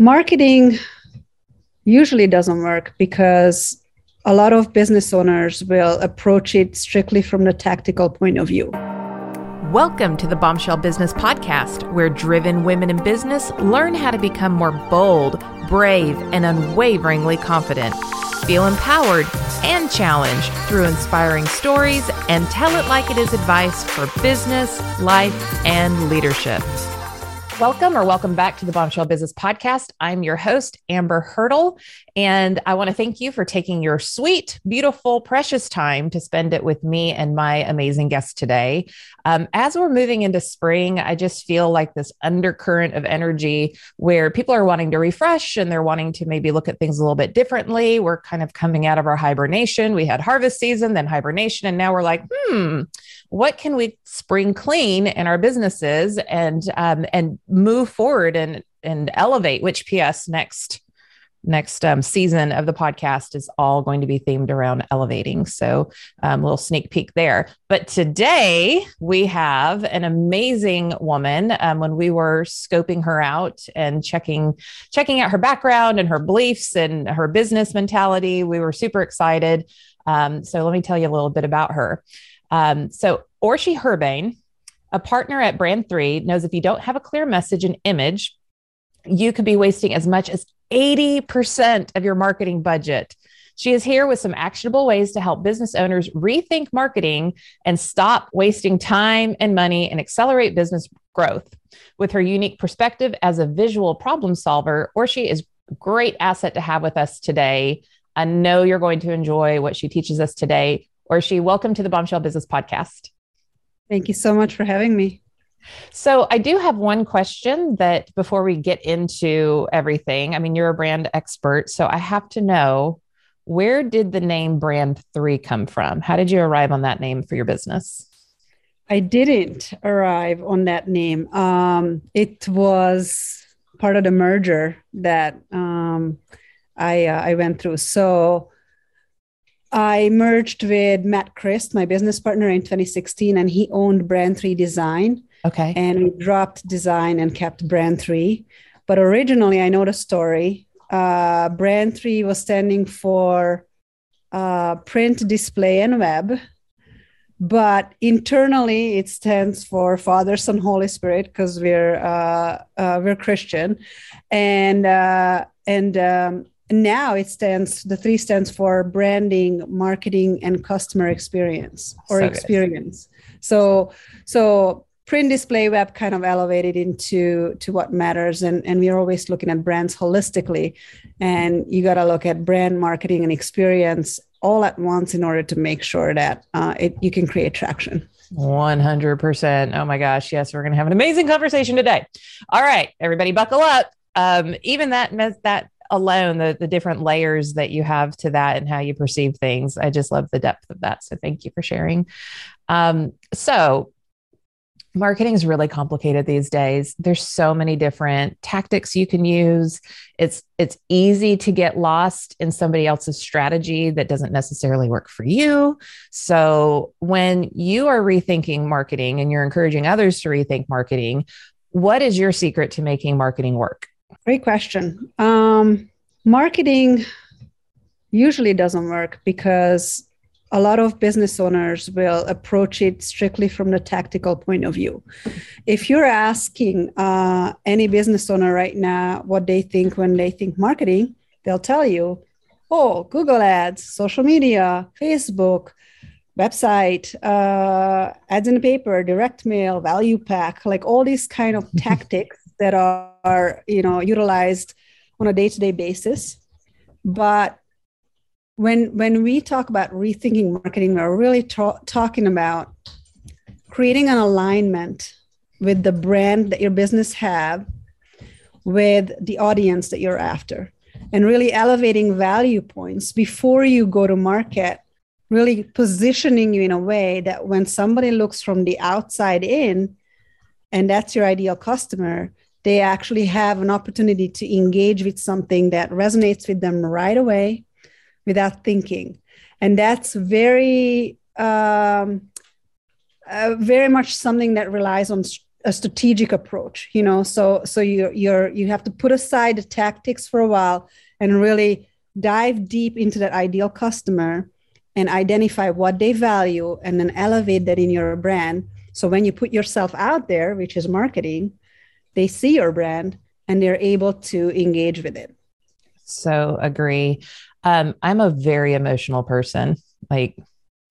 Marketing usually doesn't work because a lot of business owners will approach it strictly from the tactical point of view. Welcome to the Bombshell Business Podcast, where driven women in business learn how to become more bold, brave, and unwaveringly confident. Feel empowered and challenged through inspiring stories and tell it like it is advice for business, life, and leadership. Welcome or welcome back to the Bombshell Business Podcast. I'm your host, Amber Hurdle, and I want to thank you for taking your sweet, beautiful, precious time to spend it with me and my amazing guest today. Um, as we're moving into spring, I just feel like this undercurrent of energy where people are wanting to refresh and they're wanting to maybe look at things a little bit differently. We're kind of coming out of our hibernation. We had harvest season, then hibernation, and now we're like, hmm, what can we spring clean in our businesses and um, and move forward and and elevate which ps next next um, season of the podcast is all going to be themed around elevating. So um, a little sneak peek there. But today we have an amazing woman. Um, when we were scoping her out and checking checking out her background and her beliefs and her business mentality we were super excited. Um, so let me tell you a little bit about her. Um, so Orshi Herbane, a partner at Brand 3, knows if you don't have a clear message and image, you could be wasting as much as 80% of your marketing budget. She is here with some actionable ways to help business owners rethink marketing and stop wasting time and money and accelerate business growth. With her unique perspective as a visual problem solver, Orshi is a great asset to have with us today. I know you're going to enjoy what she teaches us today. Orshi, welcome to the Bombshell Business Podcast. Thank you so much for having me. So, I do have one question that before we get into everything, I mean, you're a brand expert, so I have to know where did the name Brand 3 come from? How did you arrive on that name for your business? I didn't arrive on that name. Um, it was part of the merger that um, I, uh, I went through. So, I merged with Matt Christ, my business partner, in 2016, and he owned Brand 3 Design. Okay. And we dropped design and kept Brand 3. But originally, I know the story. Uh, Brand 3 was standing for uh, print, display, and web. But internally, it stands for Father, Son, Holy Spirit because we're uh, uh, we're Christian, and uh, and um, now it stands the three stands for branding marketing and customer experience or so experience so so print display web kind of elevated into to what matters. And and we're always looking at brands holistically. And you got to look at brand marketing and experience all at once in order to make sure that uh, it, you can create traction. 100% oh my gosh. Yes we're going to have an amazing conversation today. All right everybody buckle up. Um, even that that alone the the different layers that you have to that and how you perceive things i just love the depth of that. So thank you for sharing. Um, so marketing is really complicated these days. There's so many different tactics you can use. It's it's easy to get lost in somebody else's strategy that doesn't necessarily work for you. So when you are rethinking marketing and you're encouraging others to rethink marketing what is your secret to making marketing work? Great question. Um, marketing usually doesn't work because a lot of business owners will approach it strictly from the tactical point of view. If you're asking uh, any business owner right now what they think when they think marketing, they'll tell you, oh, Google ads, social media, Facebook, website, uh, ads in the paper, direct mail, value pack, like all these kind of tactics that are you know utilized on a day-to-day basis but when when we talk about rethinking marketing we're really ta- talking about creating an alignment with the brand that your business have with the audience that you're after and really elevating value points before you go to market really positioning you in a way that when somebody looks from the outside in and that's your ideal customer they actually have an opportunity to engage with something that resonates with them right away without thinking. And that's very um, uh, very much something that relies on a strategic approach you know? So so you're you're you have to put aside the tactics for a while and really dive deep into that ideal customer and identify what they value and then elevate that in your brand. So when you put yourself out there which is marketing they see your brand and they're able to engage with it. So agree um, i'm a very emotional person like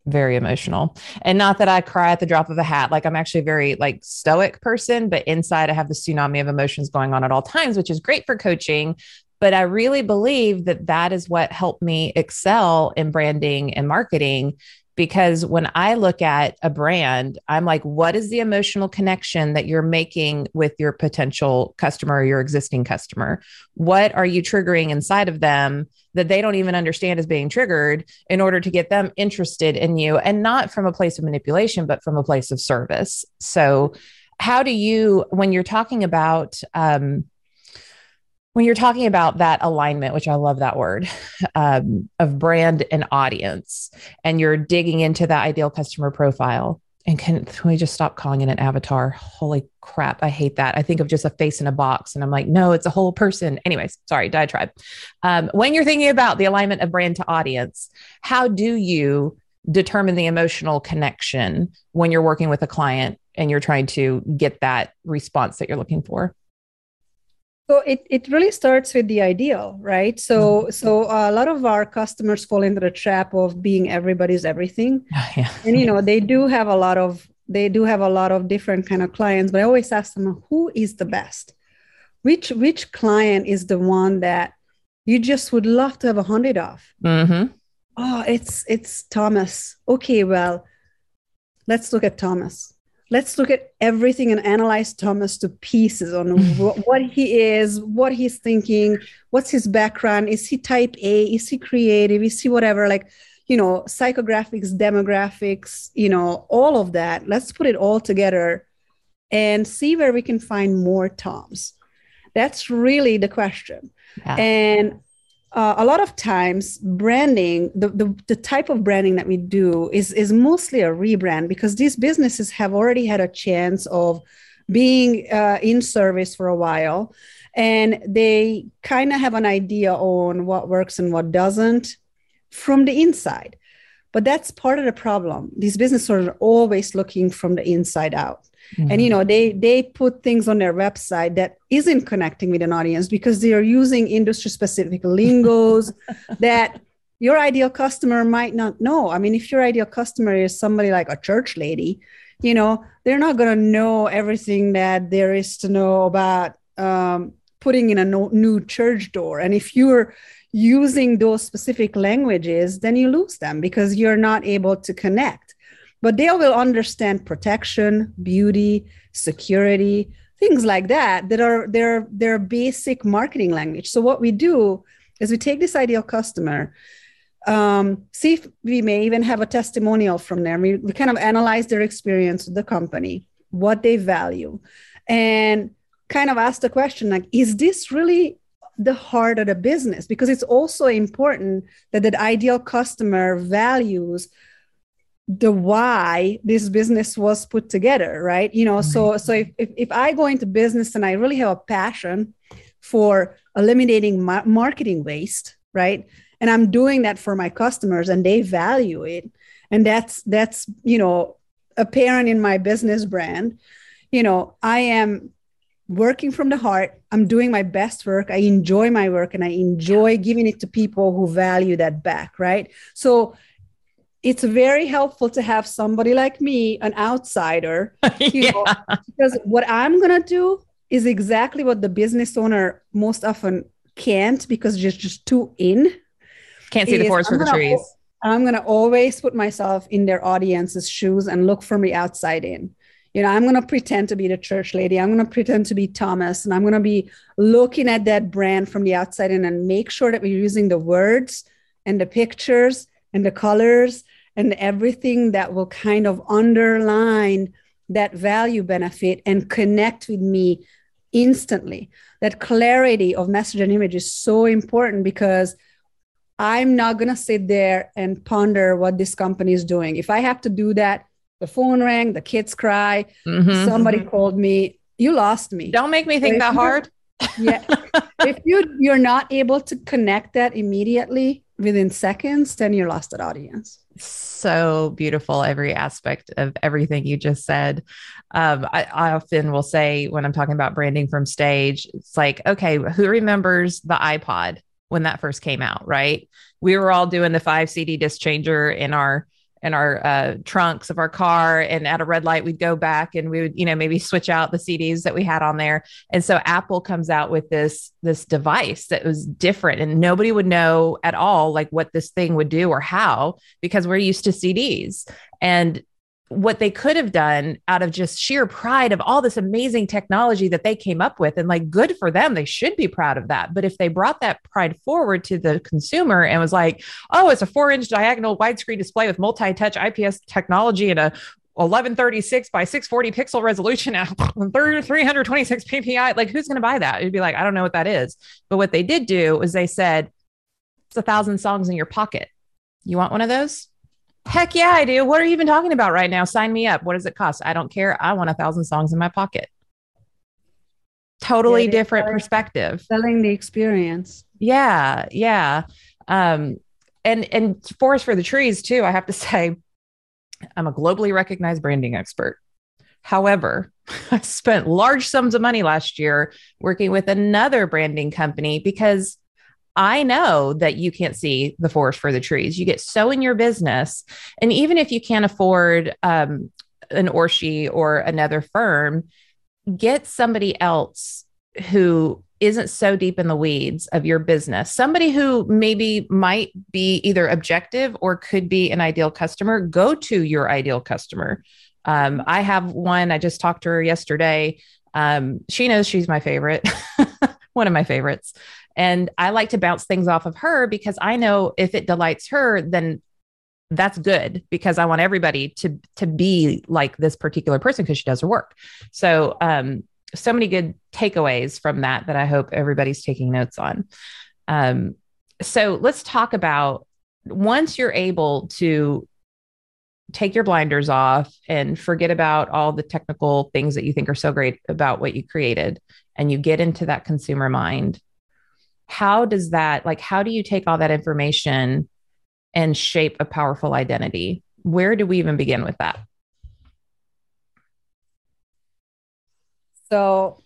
very emotional. And not that i cry at the drop of a hat like i'm actually a very like stoic person but inside i have the tsunami of emotions going on at all times which is great for coaching. But i really believe that that is what helped me excel in branding and marketing because when I look at a brand, I'm like, what is the emotional connection that you're making with your potential customer or your existing customer? What are you triggering inside of them that they don't even understand is being triggered in order to get them interested in you and not from a place of manipulation, but from a place of service? So, how do you, when you're talking about, um, when you're talking about that alignment, which I love that word um, of brand and audience, and you're digging into that ideal customer profile, and can, can we just stop calling it an avatar? Holy crap, I hate that. I think of just a face in a box, and I'm like, no, it's a whole person. Anyways, sorry, diatribe. Um, when you're thinking about the alignment of brand to audience, how do you determine the emotional connection when you're working with a client and you're trying to get that response that you're looking for? So it, it really starts with the ideal, right? So mm-hmm. so a lot of our customers fall into the trap of being everybody's everything. Yeah. And you know, they do have a lot of they do have a lot of different kind of clients, but I always ask them who is the best? Which which client is the one that you just would love to have a hundred of? Mm-hmm. Oh, it's it's Thomas. Okay, well, let's look at Thomas let's look at everything and analyze Thomas to pieces on what he is, what he's thinking, what's his background. Is he type A? Is he creative? Is he whatever? Like, you know, psychographics, demographics, you know, all of that. Let's put it all together and see where we can find more Toms. That's really the question. Yeah. And uh, a lot of times branding the, the, the type of branding that we do is is mostly a rebrand because these businesses have already had a chance of being uh, in service for a while and they kind of have an idea on what works and what doesn't from the inside. But that's part of the problem. These businesses are always looking from the inside out Mm-hmm. And you know, they they put things on their website that isn't connecting with an audience because they are using industry specific lingos that your ideal customer might not know. I mean, if your ideal customer is somebody like a church lady, you know, they're not going to know everything that there is to know about um, putting in a no, new church door. And if you're using those specific languages, then you lose them because you're not able to connect but they will understand protection, beauty, security, things like that that are their their basic marketing language. So what we do is we take this ideal customer, um, see if we may even have a testimonial from them. We, we kind of analyze their experience with the company, what they value, and kind of ask the question like, is this really the heart of the business? Because it's also important that the ideal customer values the why this business was put together right? You know mm-hmm. so so if, if, if i go into business and i really have a passion for eliminating ma- marketing waste right? And i'm doing that for my customers and they value it and that's that's you know apparent in my business brand you know i am working from the heart. I'm doing my best work. I enjoy my work and i enjoy giving it to people who value that back right? So it's very helpful to have somebody like me, an outsider, you yeah. know, because what I'm gonna do is exactly what the business owner most often can't because just just too in. Can't see the forest for the trees. I'm gonna always put myself in their audience's shoes and look from the outside in. you know i'm going to pretend to be the church lady i'm going to pretend to be thomas and i'm going to be looking at that brand from the outside in and make sure that we're using the words and the pictures and the colors and everything that will kind of underline that value benefit and connect with me instantly that clarity of message and image is so important because i'm not going to sit there and ponder what this company is doing if i have to do that the phone rang, the kids cry, mm-hmm. somebody mm-hmm. called me. You lost me. Don't make me think so that hard. yeah. if you you're not able to connect that immediately within seconds, then you're lost at audience. So beautiful, every aspect of everything you just said. Um, I, I often will say when I'm talking about branding from stage, it's like, okay, who remembers the iPod when that first came out, right? We were all doing the five CD disc changer in our in our uh, trunks of our car and at a red light we'd go back and we would you know maybe switch out the cds that we had on there. And so apple comes out with this this device that was different and nobody would know at all like what this thing would do or how because we're used to cds and what they could have done out of just sheer pride of all this amazing technology that they came up with. And like good for them. They should be proud of that. But if they brought that pride forward to the consumer and was like oh it's a 4 inch diagonal widescreen display with multi-touch ips technology and a 1136 by 640 pixel resolution at 326 ppi like who's going to buy that? It'd be like i don't know what that is. But what they did do was they said it's a thousand songs in your pocket. You want one of those Heck yeah, I do. What are you even talking about right now? Sign me up. What does it cost? I don't care. I want a thousand songs in my pocket. Totally yeah, different perspective. Selling the experience. Yeah, yeah. Um, and and forest for the trees too. I have to say, I'm a globally recognized branding expert. However, I spent large sums of money last year working with another branding company because I know that you can't see the forest for the trees. You get so in your business. And even if you can't afford um, an Orshi or another firm, get somebody else who isn't so deep in the weeds of your business. Somebody who maybe might be either objective or could be an ideal customer. Go to your ideal customer. Um, I have one, I just talked to her yesterday. Um, she knows she's my favorite, one of my favorites. And I like to bounce things off of her because I know if it delights her, then that's good because I want everybody to to be like this particular person because she does her work. So um so many good takeaways from that that I hope everybody's taking notes on. Um so let's talk about once you're able to take your blinders off and forget about all the technical things that you think are so great about what you created and you get into that consumer mind how does that like how do you take all that information and shape a powerful identity? Where do we even begin with that? So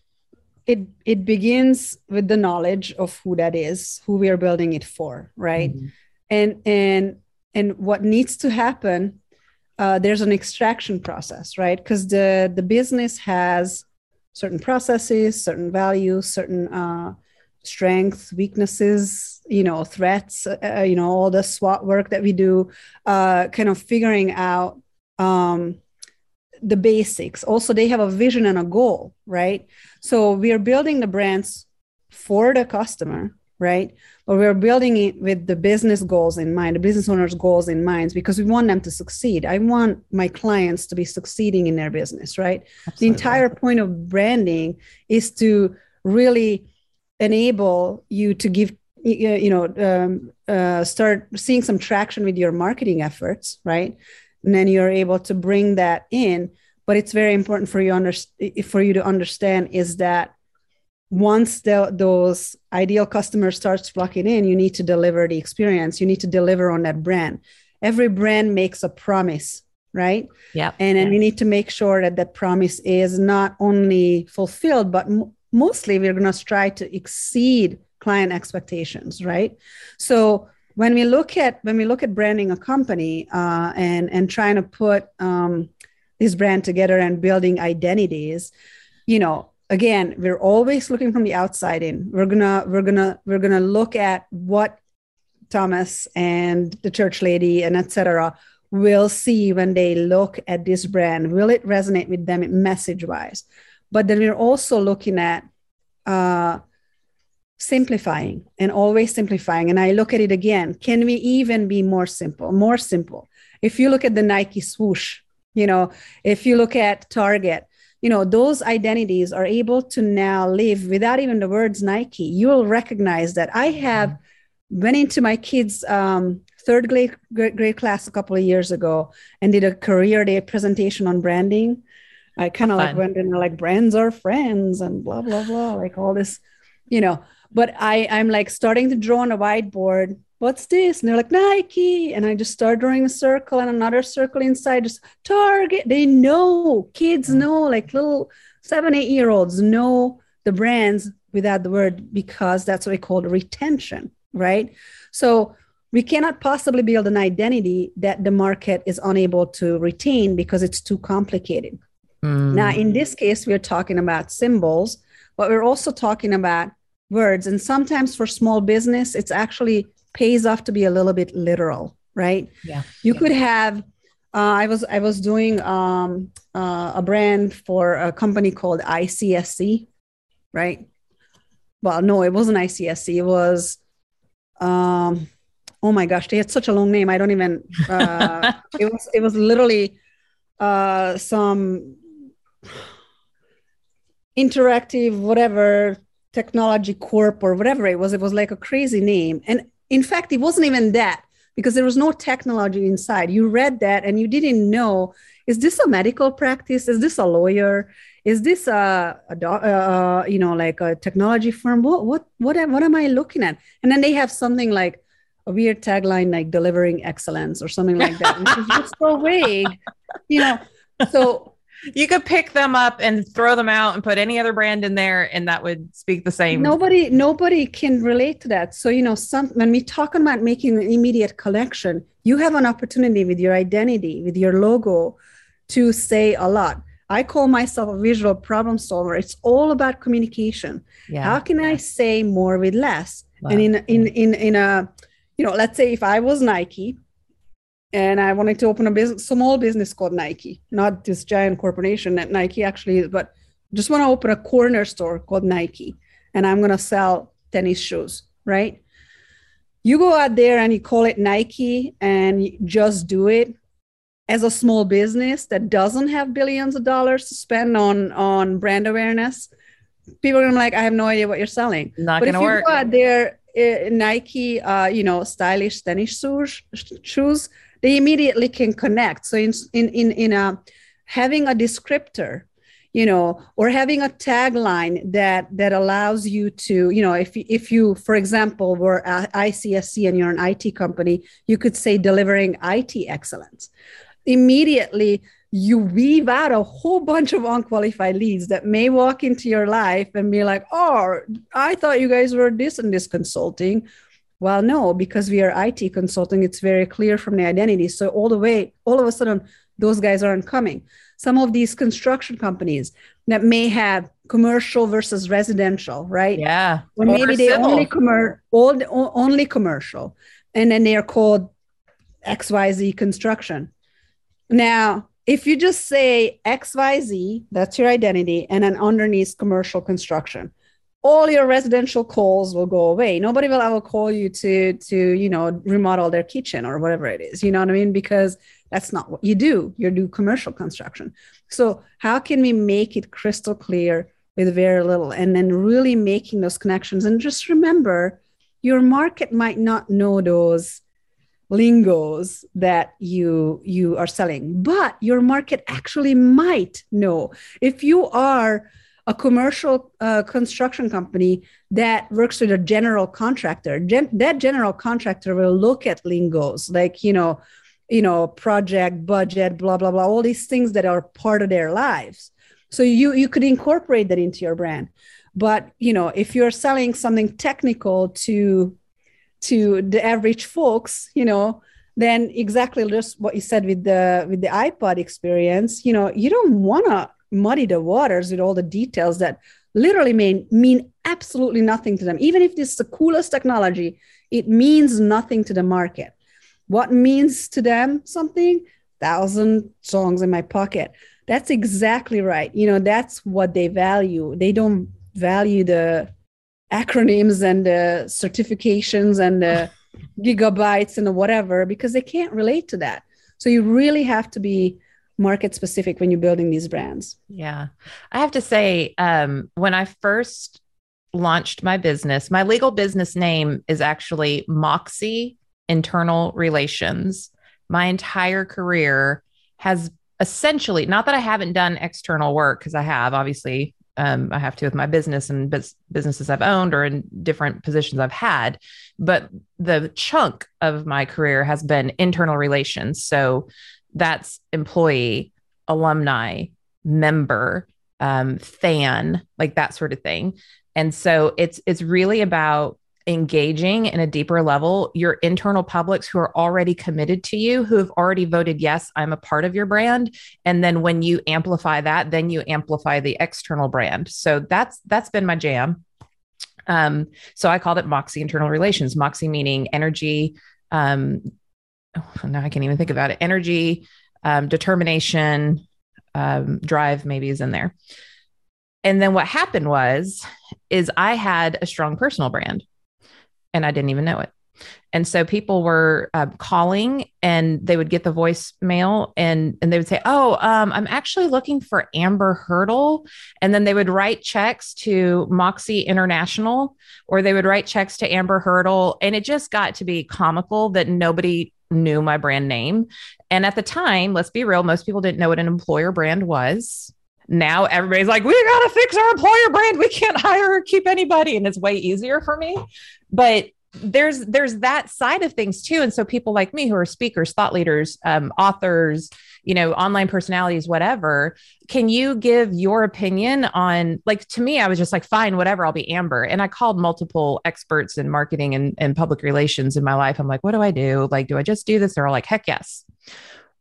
it it begins with the knowledge of who that is who we are building it for right? Mm-hmm. and and and what needs to happen uh, there's an extraction process right? Because the the business has certain processes certain values certain uh, strengths weaknesses you know threats uh, uh, you know all the swot work that we do uh, kind of figuring out um, the basics. Also they have a vision and a goal right? So we are building the brands for the customer right? But we're building it with the business goals in mind the business owners goals in mind because we want them to succeed. I want my clients to be succeeding in their business right? Absolutely. the entire point of branding is to really enable you to give you know um, uh, start seeing some traction with your marketing efforts right? And then you're able to bring that in. But it's very important for you under, for you to understand is that once the, those ideal customers starts flocking in you need to deliver the experience. You need to deliver on that brand. Every brand makes a promise right? Yeah and then you need to make sure that that promise is not only fulfilled but mostly we're going to try to exceed client expectations right? So when we look at when we look at branding a company uh, and and trying to put um, this brand together and building identities you know again we're always looking from the outside in. We're gonna we're gonna we're gonna look at what thomas and the church lady and etc will see when they look at this brand. Will it resonate with them message wise but then we're also looking at uh, simplifying and always simplifying. And i look at it again. Can we even be more simple? More simple. If you look at the nike swoosh you know if you look at target you know those identities are able to now live without even the words nike. You will recognize that. I have went into my kids um, third grade, grade class a couple of years ago and did a career day presentation on branding i kind of like went in like brands are friends and blah blah blah like all this you know but i i'm like starting to draw on a whiteboard what's this? And they're like, Nike. And I just start drawing a circle and another circle inside, just Target. They know, kids mm. know, like little seven, eight year olds know the brands without the word because that's what we call retention, right? So we cannot possibly build an identity that the market is unable to retain because it's too complicated. Mm. Now, in this case, we're talking about symbols, but we're also talking about words. And sometimes for small business, it's actually pays off to be a little bit literal, right? Yeah. You yeah. could have. Uh, I was I was doing um, uh, a brand for a company called ICSC, right? Well, no, it wasn't ICSC. It was, um, oh my gosh, they had such a long name. I don't even. Uh, it was it was literally uh, some interactive whatever technology corp or whatever it was. It was like a crazy name, and in fact, it wasn't even that because there was no technology inside. You read that and you didn't know is this a medical practice? Is this a lawyer? Is this a, a uh, you know like a technology firm? What what what am, what am I looking at? And then they have something like a weird tagline like delivering excellence or something like that, which is just so vague, you know. So you could pick them up and throw them out and put any other brand in there and that would speak the same. Nobody nobody can relate to that. So you know some when we talk about making an immediate collection you have an opportunity with your identity with your logo to say a lot. I call myself a visual problem solver. It's all about communication. Yeah. how can i say more with less? Wow. and in in in in a you know let's say if i was nike and I wanted to open a business, small business called Nike, not this giant corporation that Nike actually is, but just want to open a corner store called Nike, and I'm going to sell tennis shoes, right? You go out there and you call it Nike and just do it as a small business that doesn't have billions of dollars to spend on on brand awareness. People are gonna be like, I have no idea what you're selling. Not but gonna if you work. go out there, uh, Nike, uh, you know, stylish tennis shoes, shoes they immediately can connect. So in in in, in a having a descriptor you know or having a tagline that that allows you to you know if if you for example were ICSC and you're an IT company you could say delivering IT excellence. Immediately you weave out a whole bunch of unqualified leads that may walk into your life and be like oh I thought you guys were this and this consulting well, no, because we are IT consulting, it's very clear from the identity. So all the way, all of a sudden, those guys aren't coming. Some of these construction companies that may have commercial versus residential, right? Yeah. Or, maybe they civil. only commer- all the, only commercial, and then they are called XYZ construction. Now, if you just say XYZ, that's your identity, and then underneath commercial construction, all your residential calls will go away. Nobody will ever call you to to you know remodel their kitchen or whatever it is. You know what I mean? Because that's not what you do. You do commercial construction. So how can we make it crystal clear with very little, and then really making those connections? And just remember, your market might not know those lingos that you you are selling but your market actually might know if you are a commercial uh, construction company that works with a general contractor. Gen- that general contractor will look at lingos like you know you know project budget blah blah blah all these things that are part of their lives. So you you could incorporate that into your brand. But you know if you're selling something technical to to the average folks you know then exactly just what you said with the with the ipod experience you know you don't want to muddy the waters with all the details that literally mean, mean absolutely nothing to them. Even if this is the coolest technology, it means nothing to the market. what means to them? Something? Thousand songs in my pocket. That's exactly right. You know that's what they value. They don't value the acronyms and the certifications and the gigabytes and the whatever because they can't relate to that. So you really have to be market specific when you're building these brands. Yeah. I have to say um, when i first launched my business my legal business name is actually moxie internal relations. My entire career has essentially not that I haven't done external work because I have obviously um, I have to with my business and bus- businesses I've owned or in different positions I've had, but the chunk of my career has been internal relations. So that's employee, alumni, member, um, fan, like that sort of thing. And so it's it's really about engaging in a deeper level. Your internal publics who are already committed to you who have already voted yes i'm a part of your brand. And then when you amplify that then you amplify the external brand. So that's that's been my jam. Um, so i called it moxie internal relations. Moxie meaning energy um, oh, now i can't even think about it energy um, determination um, drive maybe is in there and then what happened was is i had a strong personal brand and I didn't even know it. And so people were uh, calling and they would get the voicemail and, and they would say, Oh, um, I'm actually looking for Amber Hurdle. And then they would write checks to Moxie International or they would write checks to Amber Hurdle. And it just got to be comical that nobody knew my brand name. And at the time, let's be real, most people didn't know what an employer brand was now everybody's like, we got to fix our employer brand. We can't hire or keep anybody. And it's way easier for me. But there's there's that side of things too and so people like me who are speakers thought leaders um, authors you know online personalities whatever can you give your opinion on like to me i was just like fine whatever i'll be amber. And i called multiple experts in marketing and, and public relations in my life. I'm like what do i do? Like do i just do this? They're all like heck yes.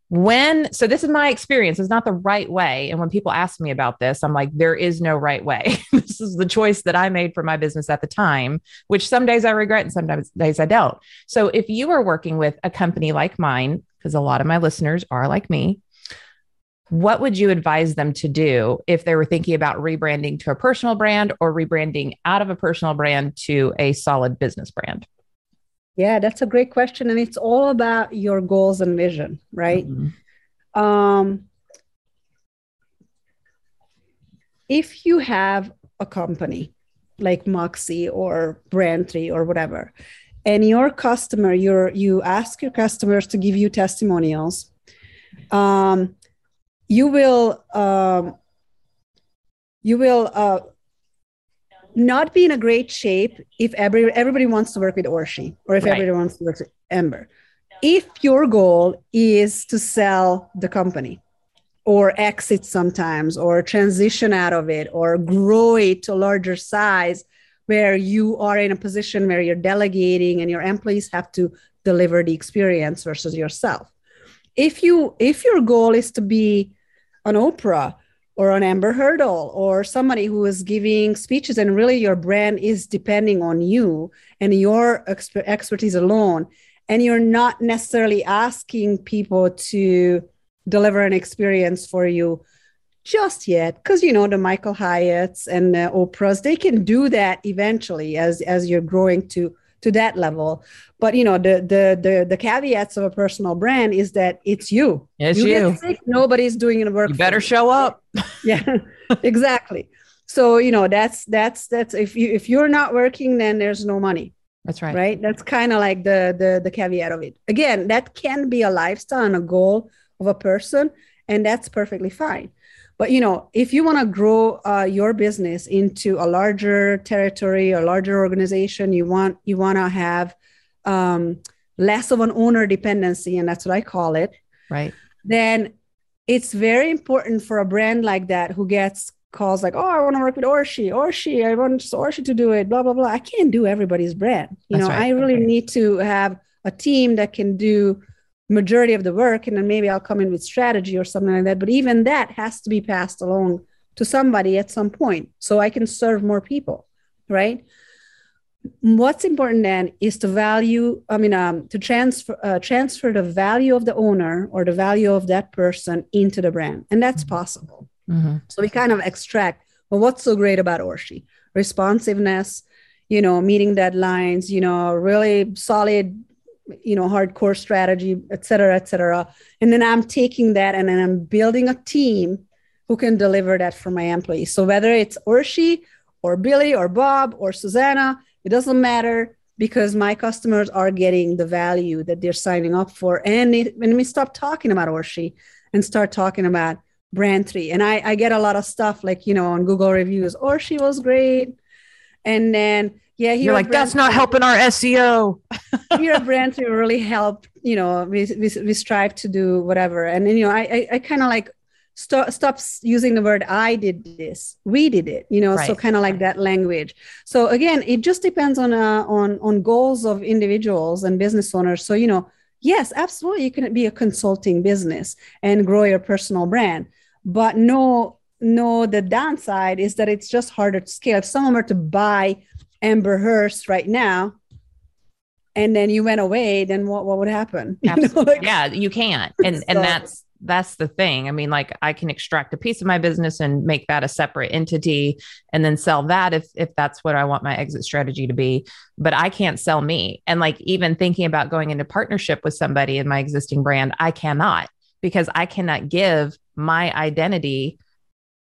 When so this is my experience. It's not the right way. And when people ask me about this i'm like there is no right way. This is the choice that i made for my business at the time which some days i regret and sometimes days i don't. So if you are working with a company like mine because a lot of my listeners are like me what would you advise them to do if they were thinking about rebranding to a personal brand or rebranding out of a personal brand to a solid business brand yeah, that's a great question. And it's all about your goals and vision, right? Mm-hmm. Um, if you have a company like Moxie or Brand3 or whatever, and your customer, you you ask your customers to give you testimonials, um, you will um, you will uh, not be in a great shape if every, everybody wants to work with Orshi or if right. everybody wants to work with Ember. If your goal is to sell the company or exit sometimes or transition out of it or grow it to a larger size where you are in a position where you're delegating and your employees have to deliver the experience versus yourself. If you if your goal is to be an Oprah or an Amber Hurdle or somebody who is giving speeches and really your brand is depending on you and your exp- expertise alone and you're not necessarily asking people to deliver an experience for you just yet because you know the michael hyatts and the oprahs they can do that eventually as as you're growing to to that level. But you know the the the, the caveats of a personal brand is that it's you. It's you, you. Sick, nobody's doing the work you better show up. Yeah exactly. So you know that's that's that's if you if you're not working then there's no money. That's right. Right? That's kind of like the the the caveat of it. Again that can be a lifestyle and a goal of a person and that's perfectly fine but you know if you want to grow uh, your business into a larger territory or larger organization you want you want to have um, less of an owner dependency and that's what i call it right then it's very important for a brand like that who gets calls like, oh, I want to work with Orshi, Orshi, I want Orshi to do it, blah, blah, blah. I can't do everybody's brand. You That's know, right. I really need to have a team that can do majority of the work and then maybe I'll come in with strategy or something like that. But even that has to be passed along to somebody at some point so I can serve more people, right? what's important then is to value i mean um, to transfer uh, transfer the value of the owner or the value of that person into the brand and that's possible mm-hmm. so we kind of extract well what's so great about orshi responsiveness you know meeting deadlines you know really solid you know hardcore strategy et cetera et cetera and then i'm taking that and then i'm building a team who can deliver that for my employees so whether it's orshi or billy or bob or susanna it doesn't matter because my customers are getting the value that they're signing up for. And when we stop talking about Orshi and start talking about brand three, and I, I get a lot of stuff like, you know, on Google reviews, Orshi was great. And then, yeah, you're like, that's not helping our SEO. here at brand really help, you know, we, we, we strive to do whatever. And then, you know, I, I, I kind of like stop stops using the word i did this we did it you know right. so kind of like that language so again it just depends on uh, on on goals of individuals and business owners so you know yes absolutely you can be a consulting business and grow your personal brand but no no the downside is that it's just harder to scale if someone were to buy amber hearst right now and then you went away then what, what would happen you know, like, yeah you can't and so, and that's that's the thing. I mean, like I can extract a piece of my business and make that a separate entity and then sell that if if that's what I want my exit strategy to be, but I can't sell me. And like even thinking about going into partnership with somebody in my existing brand, I cannot because I cannot give my identity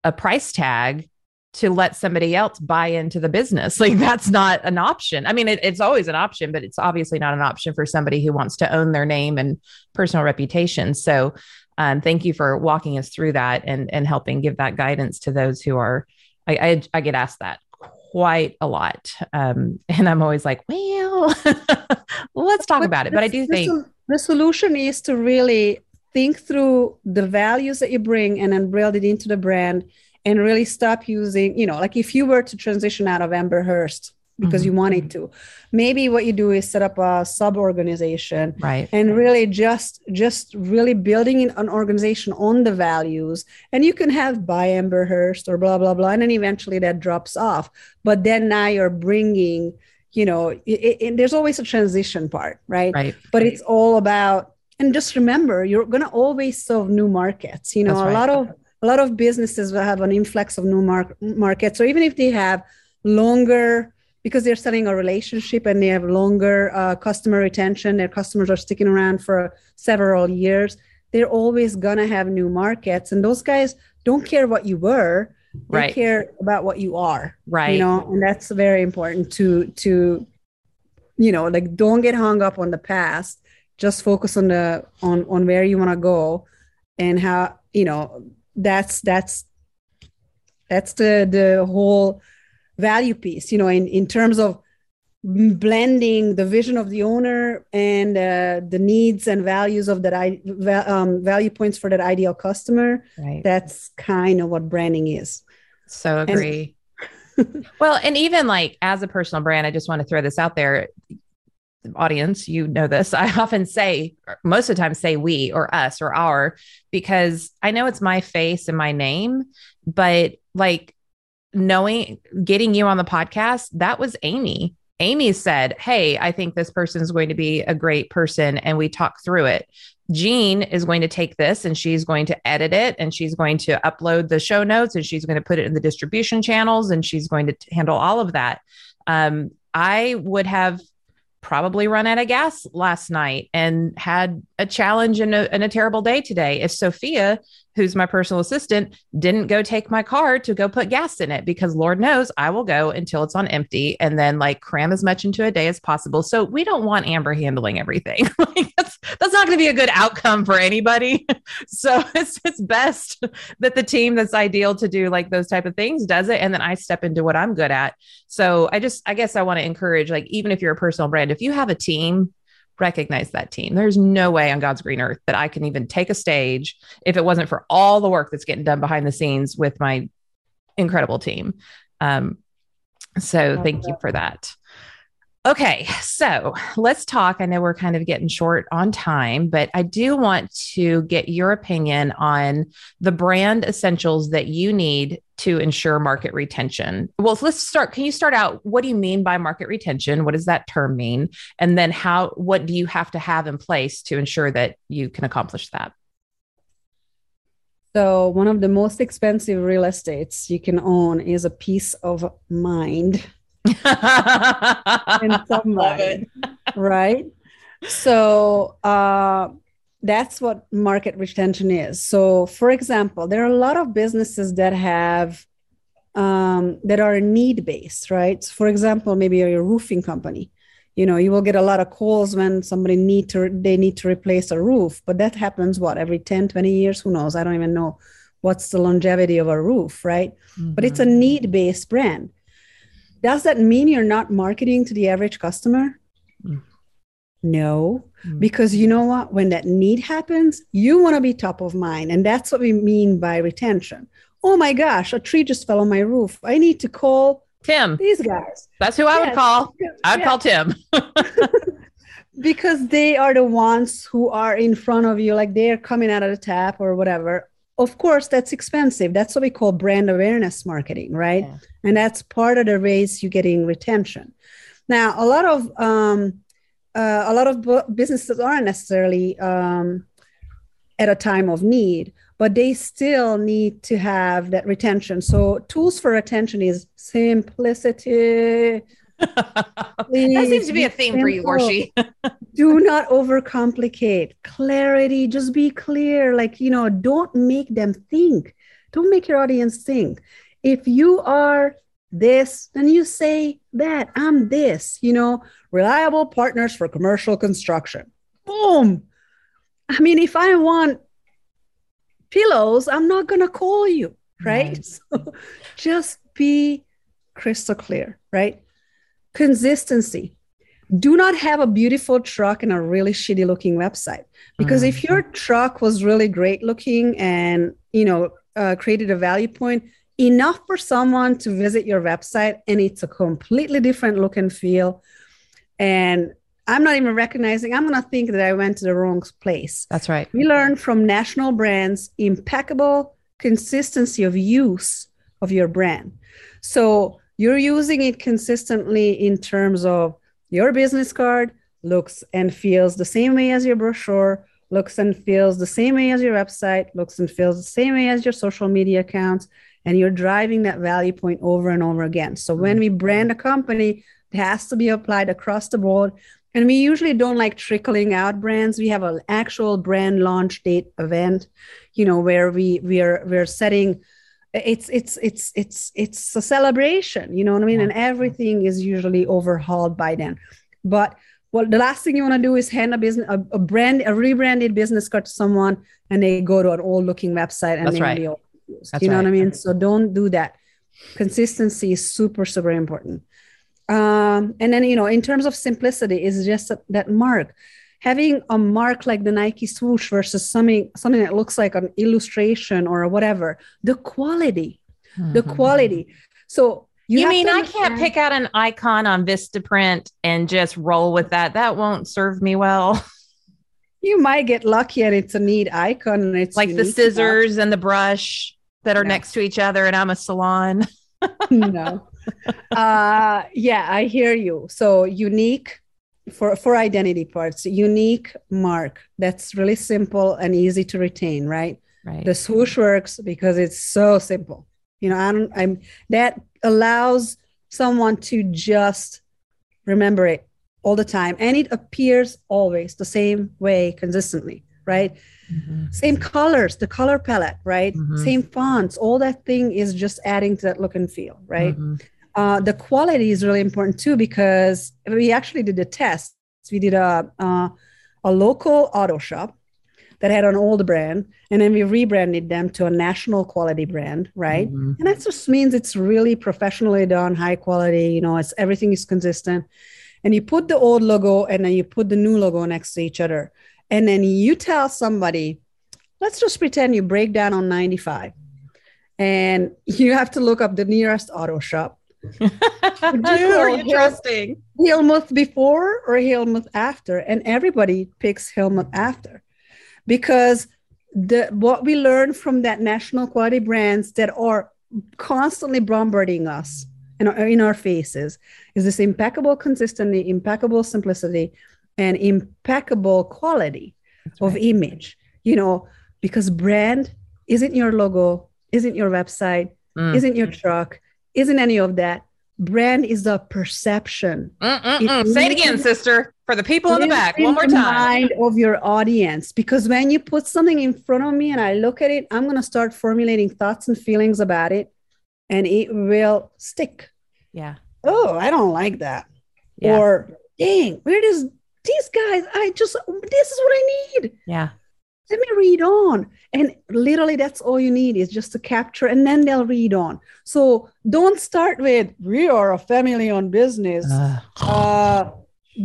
a price tag to let somebody else buy into the business. Like that's not an option. I mean, it, it's always an option, but it's obviously not an option for somebody who wants to own their name and personal reputation. So um, thank you for walking us through that and and helping give that guidance to those who are. I I, I get asked that quite a lot, um, and I'm always like, well, let's talk but about it. But I do think the solution is to really think through the values that you bring and then build it into the brand and really stop using, you know, like if you were to transition out of Amber Hearst because mm-hmm. you wanted to maybe what you do is set up a sub organization right. and really just just really building an organization on the values. And you can have by amber hearst or blah blah blah and then eventually that drops off. But then now you're bringing you know it, it, there's always a transition part right? Right. But it's all about and just remember you're going to always serve new markets. You know right. a lot of a lot of businesses will have an influx of new mar- markets So even if they have longer because they're selling a relationship and they have longer uh, customer retention their customers are sticking around for several years they're always going to have new markets. And those guys don't care what you were. They right. care about what you are right. you know? And that's very important to to you know like don't get hung up on the past. Just focus on the on on where you want to go and how you know that's that's that's the the whole value piece you know in, in terms of blending the vision of the owner and uh, the needs and values of that I, um, value points for that ideal customer. Right. that's kind of what branding is. So agree. And- well and even like as a personal brand i just want to throw this out there audience you know this i often say most of the time say we or us or our because i know it's my face and my name but like knowing getting you on the podcast, that was Amy. Amy said, Hey, I think this person is going to be a great person. And we talked through it. Jean is going to take this and she's going to edit it and she's going to upload the show notes and she's going to put it in the distribution channels and she's going to handle all of that. Um, I would have probably run out of gas last night and had a challenge and a, and a terrible day today. If Sophia who's my personal assistant, didn't go take my car to go put gas in it because Lord knows I will go until it's on empty and then like cram as much into a day as possible. So we don't want Amber handling everything. that's, that's not going to be a good outcome for anybody. so it's, it's best that the team that's ideal to do like those type of things does it. And then I step into what I'm good at. So I just, I guess I want to encourage, like, even if you're a personal brand, if you have a team recognize that team. There's no way on God's green earth that I can even take a stage if it wasn't for all the work that's getting done behind the scenes with my incredible team. Um, so thank you for that. Okay, so let's talk. I know we're kind of getting short on time, but I do want to get your opinion on the brand essentials that you need to ensure market retention. Well, let's start. Can you start out? What do you mean by market retention? What does that term mean? And then how, what do you have to have in place to ensure that you can accomplish that? So, one of the most expensive real estates you can own is a peace of mind in somebody, right? So uh, that's what market retention is. So, for example, there are a lot of businesses that have um, that are need based, right? So for example, maybe you're a roofing company. You know, you will get a lot of calls when somebody need to they need to replace a roof, but that happens what every 10, 20 years, who knows? I don't even know what's the longevity of a roof, right? Mm-hmm. But it's a mm-hmm. need based brand. Does that mean you're not marketing to the average customer? Mm. No, mm. because you know what? When that need happens, you want to be top of mind. And that's what we mean by retention. Oh my gosh, a tree just fell on my roof. I need to call Tim. These guys. That's who I yes. would call. I'd yeah. call Tim. because they are the ones who are in front of you, like they're coming out of the tap or whatever of course that's expensive. That's what we call brand awareness marketing right? Yeah. and that's part of the ways you're getting retention. Now a lot of um, uh, a lot of businesses aren't necessarily um, at a time of need but they still need to have that retention. So tools for retention is simplicity that seems to be a theme simple. for you, Orshi. Do not overcomplicate. Clarity, just be clear. Like, you know, don't make them think. Don't make your audience think. If you are this, then you say that. I'm this, you know, reliable partners for commercial construction. Boom. I mean, if I want pillows, I'm not going to call you, right? Nice. Mm. So just be crystal clear, right? Consistency. Do not have a beautiful truck and a really shitty looking website. Because mm. if your truck was really great looking and you know uh, created a value point enough for someone to visit your website and it's a completely different look and feel. And i'm not even recognizing i'm going to think that i went to the wrong place. That's right. We learn from national brands impeccable consistency of use of your brand. So you're using it consistently in terms of your business card looks and feels the same way as your brochure looks and feels the same way as your website looks and feels the same way as your social media accounts and you're driving that value point over and over again. So mm-hmm. when we brand a company it has to be applied across the board. And we usually don't like trickling out brands. We have an actual brand launch date event you know where we we're we're setting it's it's it's it's it's a celebration you know what i mean? And everything is usually overhauled by then. But well the last thing you want to do is hand a business a, a, brand a rebranded business card to someone and they go to an old looking website and That's they right. That's you know right. what i mean? So don't do that. Consistency is super super important. Um, and then you know in terms of simplicity is just that mark having a mark like the Nike swoosh versus something something that looks like an illustration or whatever, the quality, mm-hmm. the quality. So you, you mean I can't pick out an icon on Vistaprint and just roll with that? That won't serve me well. You might get lucky and it's a neat icon and it's like the scissors and the brush that are no. next to each other, and I'm a salon. no. Uh yeah, I hear you. So unique for for identity parts unique mark that's really simple and easy to retain right right the swoosh works because it's so simple you know i'm i'm that allows someone to just remember it all the time and it appears always the same way consistently right mm-hmm. same colors the color palette right mm-hmm. same fonts all that thing is just adding to that look and feel right mm-hmm. Uh, the quality is really important too because we actually did a test. We did a uh, a local auto shop that had an old brand, and then we rebranded them to a national quality brand, right? Mm-hmm. And that just means it's really professionally done, high quality. You know, it's everything is consistent. And you put the old logo and then you put the new logo next to each other, and then you tell somebody, let's just pretend you break down on 95 and you have to look up the nearest auto shop You trusting? Hillmuth before or Hillmuth after? And everybody picks Hillmuth after because the what we learn from that national quality brands that are constantly bombarding us in our, in our faces is this impeccable consistency, impeccable simplicity, and impeccable quality That's of right. image. You know, because brand isn't your logo, isn't your website, mm. isn't your truck, isn't any of that. Brand is a perception. Say it again, sister, for the people in the back. One more time. Mind of your audience, because when you put something in front of me and I look at it, I'm going to start formulating thoughts and feelings about it, and it will stick. Yeah. Oh, I don't like that. Yeah. Or dang, where does these guys? I just this is what I need. Yeah let me read on. And literally that's all you need is just to capture and then they'll read on. So don't start with we are a family owned business. Uh, uh,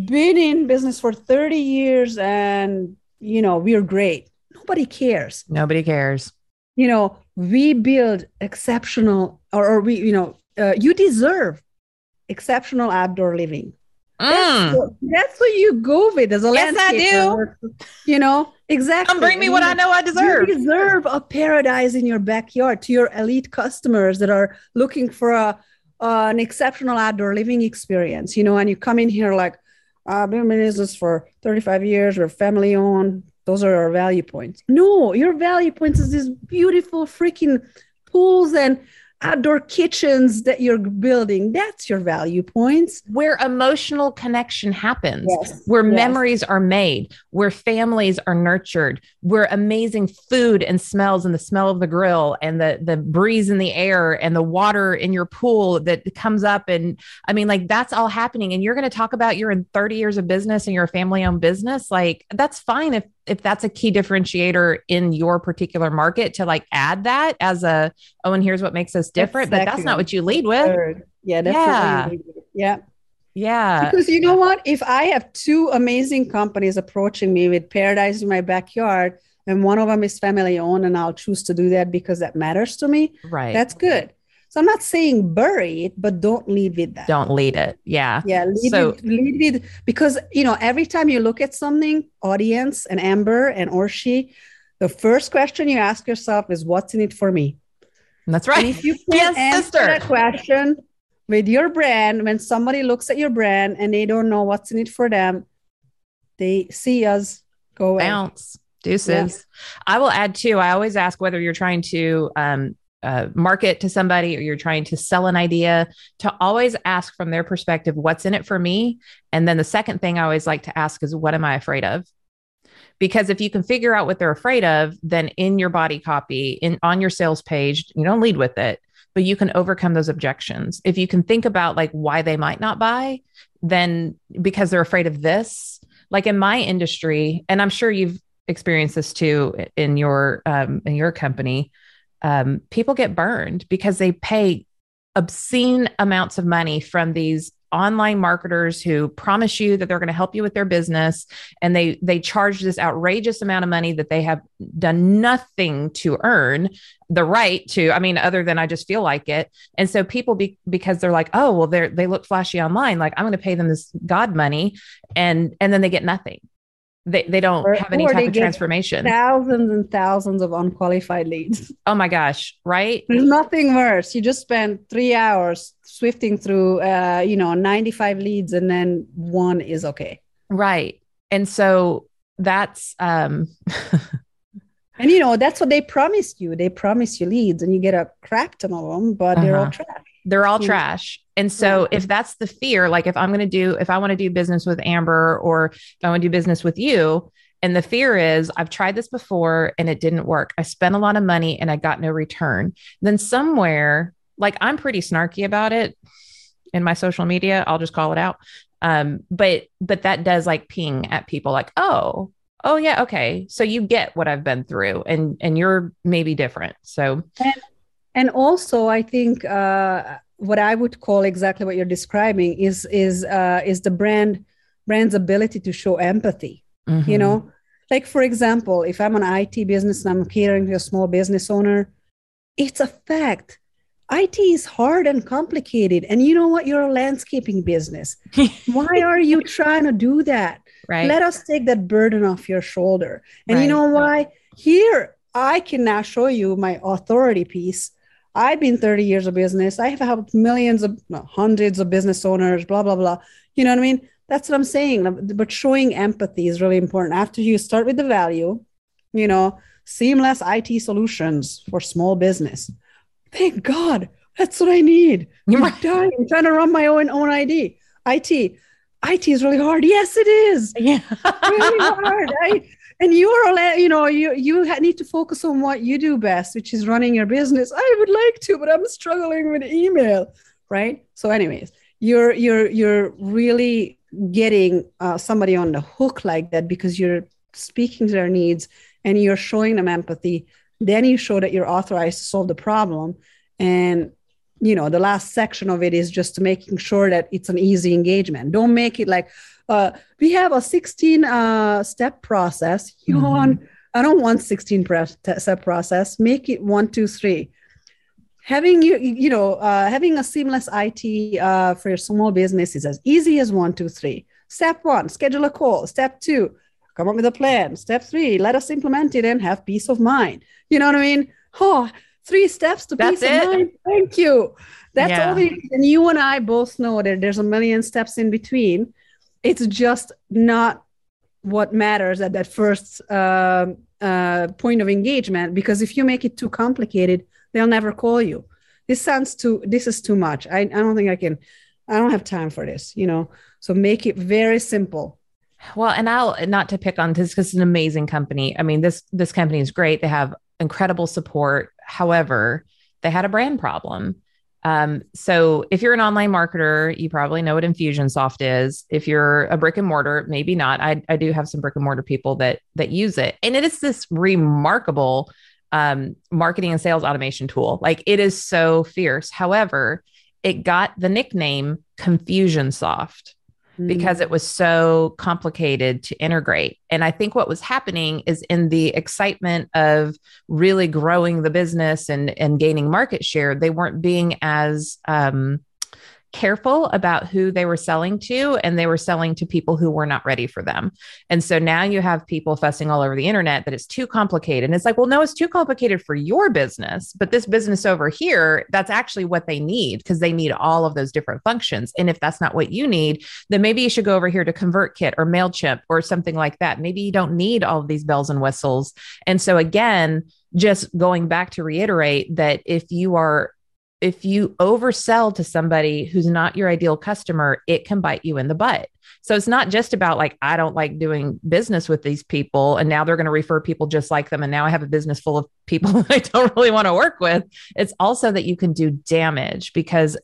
been in business for 30 years and you know we're great. Nobody cares. Nobody cares. You know we build exceptional or, or we you know uh, you deserve exceptional outdoor living that's, mm. what, that's what you go with as a yes, I do. You know, exactly. Come bring me what I know I deserve. You deserve a paradise in your backyard to your elite customers that are looking for a uh, an exceptional outdoor living experience. You know, and you come in here like, I've been in business for 35 years. We're family owned. Those are our value points. No, your value points is these beautiful freaking pools and outdoor kitchens that you're building that's your value points where emotional connection happens yes. where yes. memories are made where families are nurtured where amazing food and smells and the smell of the grill and the the breeze in the air and the water in your pool that comes up and i mean like that's all happening and you're going to talk about you're in 30 years of business and you're a family owned business like that's fine if if that's a key differentiator in your particular market to like add that as a oh and here's what makes us different exactly. but that's not what you lead with. Third. yeah definitely yeah. yeah. Because you know what? If i have two amazing companies approaching me with paradise in my backyard and one of them is family owned and i'll choose to do that because that matters to me right. that's good so I'm not saying bury it, but don't lead with that. Don't lead it. Yeah. Yeah. Lead, so, lead with because you know every time you look at something, audience and Amber and Orshi, the first question you ask yourself is, "What's in it for me?" That's right. And if you can't yes, answer sister. that question with your brand, when somebody looks at your brand and they don't know what's in it for them, they see us go bounce. Deuces. Yeah. I will add too. I always ask whether you're trying to um, uh, market to somebody or you're trying to sell an idea to always ask from their perspective what's in it for me? And then the second thing i always like to ask is what am i afraid of? Because if you can figure out what they're afraid of then in your body copy in on your sales page you don't lead with it but you can overcome those objections. If you can think about like why they might not buy then because they're afraid of this like in my industry and i'm sure you've experienced this too in your um, in your company um, people get burned because they pay obscene amounts of money from these online marketers who promise you that they're going to help you with their business. And they they charge this outrageous amount of money that they have done nothing to earn the right to i mean other than i just feel like it. And so people be, because they're like oh well they they look flashy online like i'm going to pay them this god money and and then they get nothing they, they don't or, have any type of transformation. Thousands and thousands of unqualified leads. Oh my gosh, right? There's nothing worse. You just spend three hours swifting through, uh, you know, 95 leads and then one is okay. Right. And so that's, um, and you know, that's what they promised you. They promise you leads and you get a crap ton of them, but uh-huh. they're all uh-huh. trash. They're all trash. And so if that's the fear, like if I'm going to do, if I want to do business with Amber or if I want to do business with you, and the fear is I've tried this before and it didn't work. I spent a lot of money and I got no return. Then somewhere, like I'm pretty snarky about it in my social media, I'll just call it out. Um, but but that does like ping at people like, oh, oh yeah, okay. So you get what I've been through and and you're maybe different. So and, and also I think uh what I would call exactly what you're describing is is uh, is the brand brand's ability to show empathy. Mm-hmm. You know, like for example, if I'm an IT business and I'm catering to a small business owner, it's a fact. IT is hard and complicated. And you know what? You're a landscaping business. Why are you trying to do that? Right. Let us take that burden off your shoulder. And you know why? Here, I can now show you my authority piece. I've been 30 years of business. I have helped millions of no, hundreds of business owners, blah, blah, blah. You know what I mean? That's what I'm saying. But showing empathy is really important. After you start with the value, you know, seamless IT solutions for small business. Thank God. That's what I need. I'm dying. I'm trying to run my own own ID. IT. IT is really hard. Yes, it is Yeah. really hard. I, and you are, alle- you know, you you need to focus on what you do best, which is running your business. I would like to, but I'm struggling with email, right? So, anyways, you're you're you're really getting uh, somebody on the hook like that because you're speaking to their needs and you're showing them empathy. Then you show that you're authorized to solve the problem, and you know the last section of it is just making sure that it's an easy engagement. Don't make it like uh, we have a 16 uh, step process. You Mhm. want, I don't want 16 pre- step process. Make it one, two, three. Having you, you know, uh, having a seamless IT uh, for your small business is as easy as one, two, three. Step one, schedule a call. Step two, come up with a plan. Step three, let us implement it and have peace of mind. You know what I mean? Oh, three steps to That's peace it? of mind. Thank you. That's Yeah. all. And you and I both know that there's a million steps in between it's just not what matters at that first um uh, point of engagement because if you make it too complicated they'll never call you this sounds too this is too much I, I don't think i can i don't have time for this you know so make it very simple Well, and I'll not to pick on this because it's an amazing company. I mean, this this company is great. They have incredible support. However, they had a brand problem. Um, so if you're an online marketer, you probably know what Infusionsoft is. If you're a brick and mortar, maybe not. I, I do have some brick and mortar people that that use it, and it is this remarkable um, marketing and sales automation tool. Like it is so fierce. However, it got the nickname Confusionsoft because it was so complicated to integrate. And I think what was happening is in the excitement of really growing the business and, and gaining market share, they weren't being as um, careful about who they were selling to, and they were selling to people who were not ready for them. And so now you have people fussing all over the internet that it's too complicated. And it's like, well, no, it's too complicated for your business, but this business over here, that's actually what they need because they need all of those different functions. And if that's not what you need, then maybe you should go over here to ConvertKit or MailChimp or something like that. Maybe you don't need all of these bells and whistles. And so, again, just going back to reiterate that if you are if you oversell to somebody who's not your ideal customer, it can bite you in the butt. So it's not just about like, I don't like doing business with these people. And now they're going to refer people just like them. And now I have a business full of people that I don't really want to work with. It's also that you can do damage because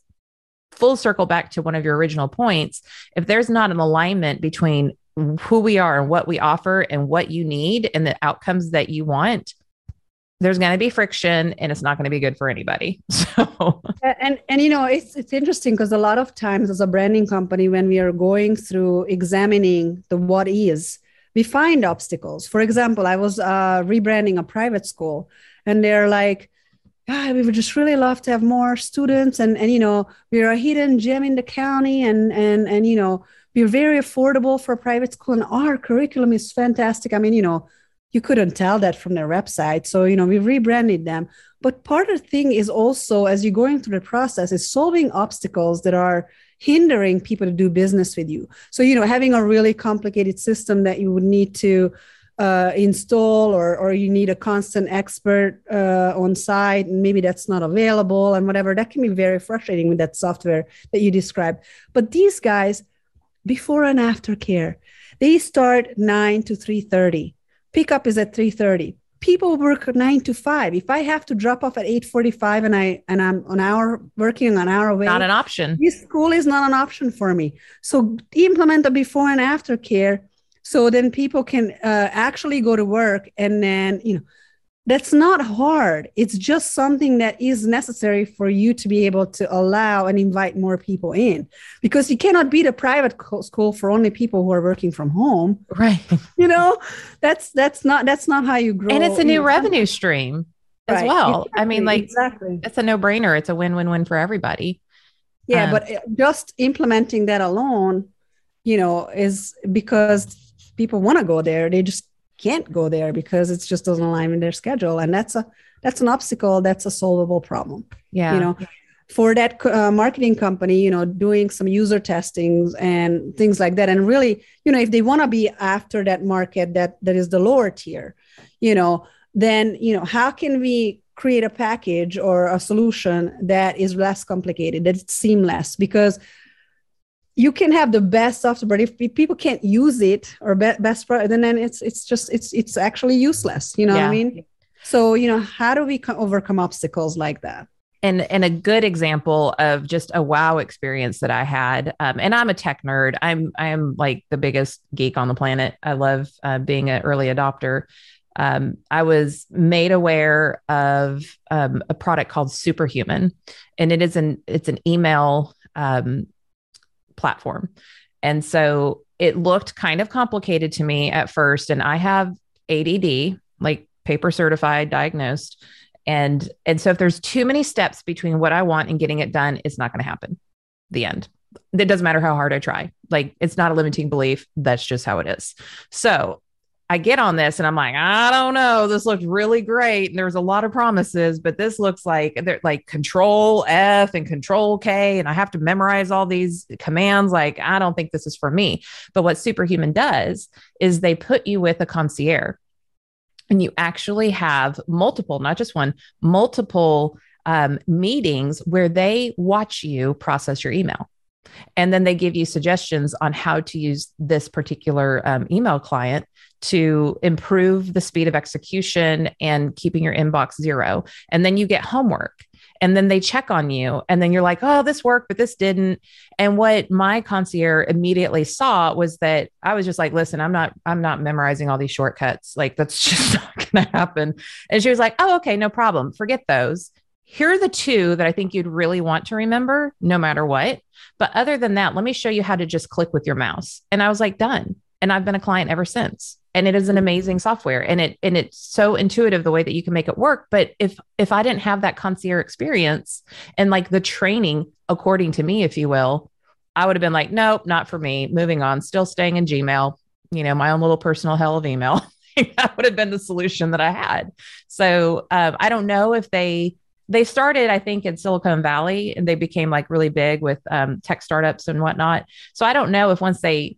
full circle back to one of your original points. If there's not an alignment between who we are and what we offer and what you need and the outcomes that you want, there's going to be friction and it's not going to be good for anybody. So, and and you know it's it's interesting because a lot of times as a branding company when we are going through examining the what is we find obstacles. For example i was uh, rebranding a private school and they're like yeah, we would just really love to have more students. And and you know we're a hidden gem in the county and and and you know we're very affordable for a private school and our curriculum is fantastic. I mean you know you couldn't tell that from their website. So you know we rebranded them. But part of the thing is also as you're going through the process is solving obstacles that are hindering people to do business with you. So you know having a really complicated system that you would need to uh, install or or you need a constant expert uh, on site and maybe that's not available and whatever that can be very frustrating with that software that you described. But these guys before and after care they start 9 to 3.30 pickup is at 3.30 people work 9 to 5 if i have to drop off at 8.45 and i and i'm an hour working an hour away not an option. this school is not an option for me. So implement a before and after care so then people can uh, actually go to work and then you know that's not hard it's just something that is necessary for you to be able to allow and invite more people in because you cannot be the private co- school for only people who are working from home Right. you know that's that's not that's not how you grow And it's a new revenue stream. as Right. well. I mean, like exactly. it's a no brainer. It's a win win win for everybody. Yeah, Um, but uh, just implementing that alone, you know, is because people want to go there. They just can't go there because it just doesn't align with their schedule, and that's a that's an obstacle. That's a solvable problem. Yeah. You know, for that uh, marketing company, you know, doing some user testings and things like that, and really, you know, if they want to be after that market that that is the lower tier, you know, then you know, how can we create a package or a solution that is less complicated, that it's seamless, because you can have the best software, but if pe- people can't use it or be- best, product, then then it's it's just it's it's actually useless. You know what I Yeah. mean? So you know, how do we co- overcome obstacles like that? and and a good example of just a wow experience that I had. Um, and I'm a tech nerd. I'm I'm like the biggest geek on the planet. I love uh, being an early adopter. Um, I was made aware of um, a product called Superhuman, and it is an it's an email um, platform, and so it looked kind of complicated to me at first. And I have ADD, like paper certified, diagnosed. And and so if there's too many steps between what i want and getting it done it's not going to happen. The end. It doesn't matter how hard i try. Like it's not a limiting belief. That's just how it is. So i get on this and i'm like i don't know. This looks really great. And there's a lot of promises but this looks like they're like control f and control k and i have to memorize all these commands. Like i don't think this is for me. But what superhuman does is they put you with a concierge and you actually have multiple, not just one, multiple um, meetings where they watch you process your email. And then they give you suggestions on how to use this particular um, email client to improve the speed of execution and keeping your inbox zero. And then you get homework. And then they check on you. And then you're like, oh, this worked, but this didn't. And what my concierge immediately saw was that I was just like, listen, I'm not, I'm not memorizing all these shortcuts. Like that's just not to happen. And she was like, oh, okay, no problem. Forget those. Here are the two that I think you'd really want to remember no matter what. But other than that, let me show you how to just click with your mouse. And I was like, done. And I've been a client ever since. And it is an amazing software. And it and it's so intuitive the way that you can make it work. But if if I didn't have that concierge experience and like the training, according to me, if you will, I would have been like, nope, not for me. Moving on, still staying in Gmail, you know, my own little personal hell of email. that would have been the solution that I had. So um, I don't know if they they started, I think, in Silicon Valley, and they became like really big with um, tech startups and whatnot. So I don't know if once they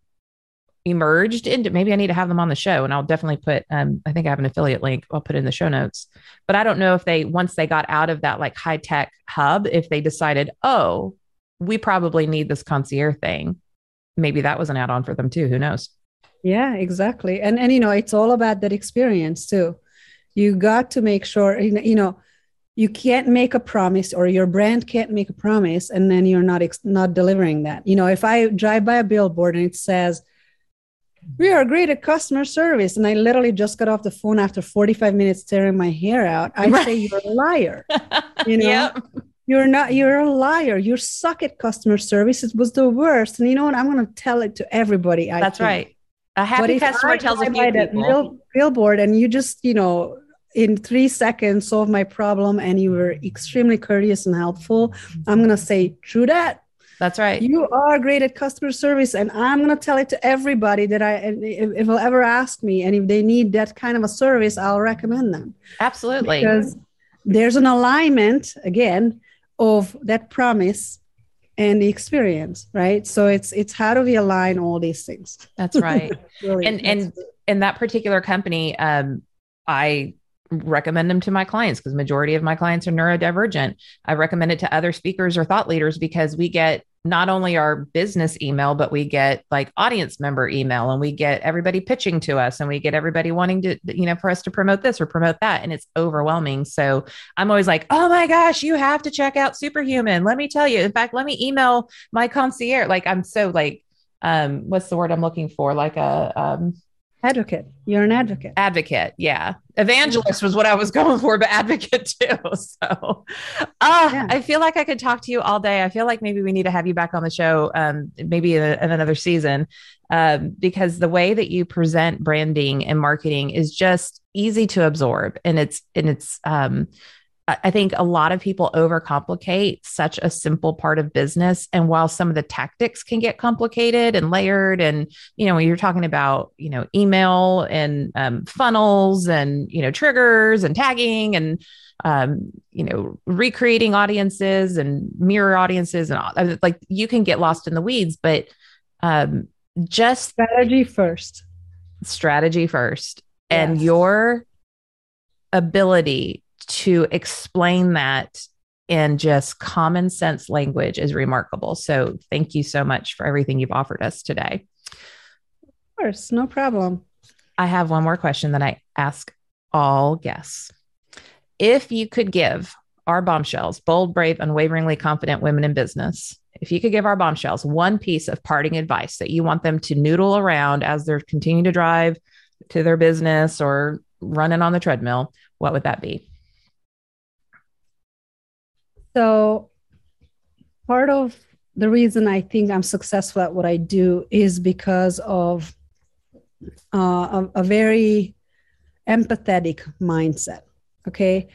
emerged into maybe I need to have them on the show, and I'll definitely put. Um, I think I have an affiliate link. I'll put in the show notes. But I don't know if they once they got out of that like high tech hub, if they decided, oh, we probably need this concierge thing. Maybe that was an add on for them too. Who knows? Yeah, exactly. And and you know, it's all about that experience too. You got to make sure you know, you can't make a promise or your brand can't make a promise and then you're not ex- not delivering that. You know, if I drive by a billboard and it says we are great at customer service and I literally just got off the phone after 45 minutes tearing my hair out, I Right. say you're a liar. You know? Yep. You're not, you're a liar. You suck at customer service. It was the worst. And you know what? I'm going to tell it to everybody. I That's think. right. A But happy if customer tells a few people. bill- billboard and you just, you know, in three seconds solve my problem and you were extremely courteous and helpful, I'm going to say, true that. That's right. You are great at customer service. And I'm going to tell it to everybody that I, if, if they'll ever ask me and if they need that kind of a service, I'll recommend them Absolutely. because there's an alignment again of that promise and the experience right so it's it's how do we align all these things That's right. really and and in that particular company, um, I recommend them to my clients because majority of my clients are neurodivergent. I recommend it to other speakers or thought leaders because we get not only our business email, but we get like audience member email and we get everybody pitching to us and we get everybody wanting to, you know, for us to promote this or promote that. And it's overwhelming. So I'm always like, oh my gosh, you have to check out Superhuman. Let me tell you. In fact, let me email my concierge. Like I'm so like, um, what's the word I'm looking for? Like a um advocate. You're an advocate. Advocate yeah. Evangelist was what i was going for but advocate too so. Uh, Yeah. i feel like i could talk to you all day. I feel like maybe we need to have you back on the show um maybe in, a- in another season um, because the way that you present branding and marketing is just easy to absorb, and it's and it's um, I think a lot of people overcomplicate such a simple part of business. And while some of the tactics can get complicated and layered, and you know, when you're talking about you know email and um, funnels and you know triggers and tagging and um, you know recreating audiences and mirror audiences and all, like you can get lost in the weeds. But um, just strategy first, strategy first, yes. and your ability to explain that in just common sense language is remarkable. So thank you so much for everything you've offered us today. Of course, no problem. I have one more question that I ask all guests. If you could give our bombshells, bold, brave, unwaveringly confident women in business, if you could give our bombshells one piece of parting advice that you want them to noodle around as they're continuing to drive to their business or running on the treadmill, what would that be? So, part of the reason I think I'm successful at what I do is because of uh, a, a, very empathetic mindset. Okay.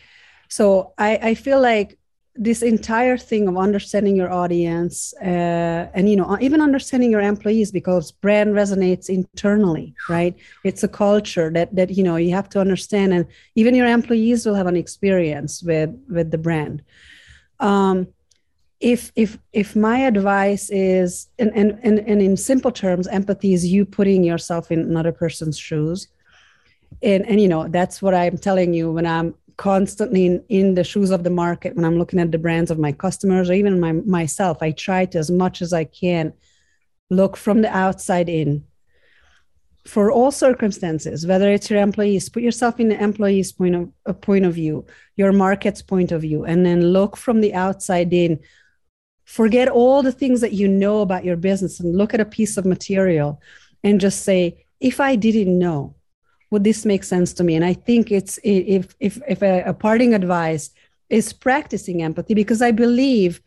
So, I, I feel like this entire thing of understanding your audience uh, and you know even understanding your employees because brand resonates internally right it's a culture that that you know you have to understand and even your employees will have an experience with with the brand um, if if if my advice is and, and and and in simple terms empathy is you putting yourself in another person's shoes. And and you know that's what i'm telling you when i'm constantly in, in the shoes of the market when i'm looking at the brands of my customers or even my myself i try to as much as i can look from the outside in for all circumstances, whether it's your employees, put yourself in the employee's point of a point of view, your market's point of view, and then look from the outside in. Forget all the things that you know about your business and look at a piece of material and just say, if I didn't know, would this make sense to me? And I think it's if if if a, a parting advice is practicing empathy because I believe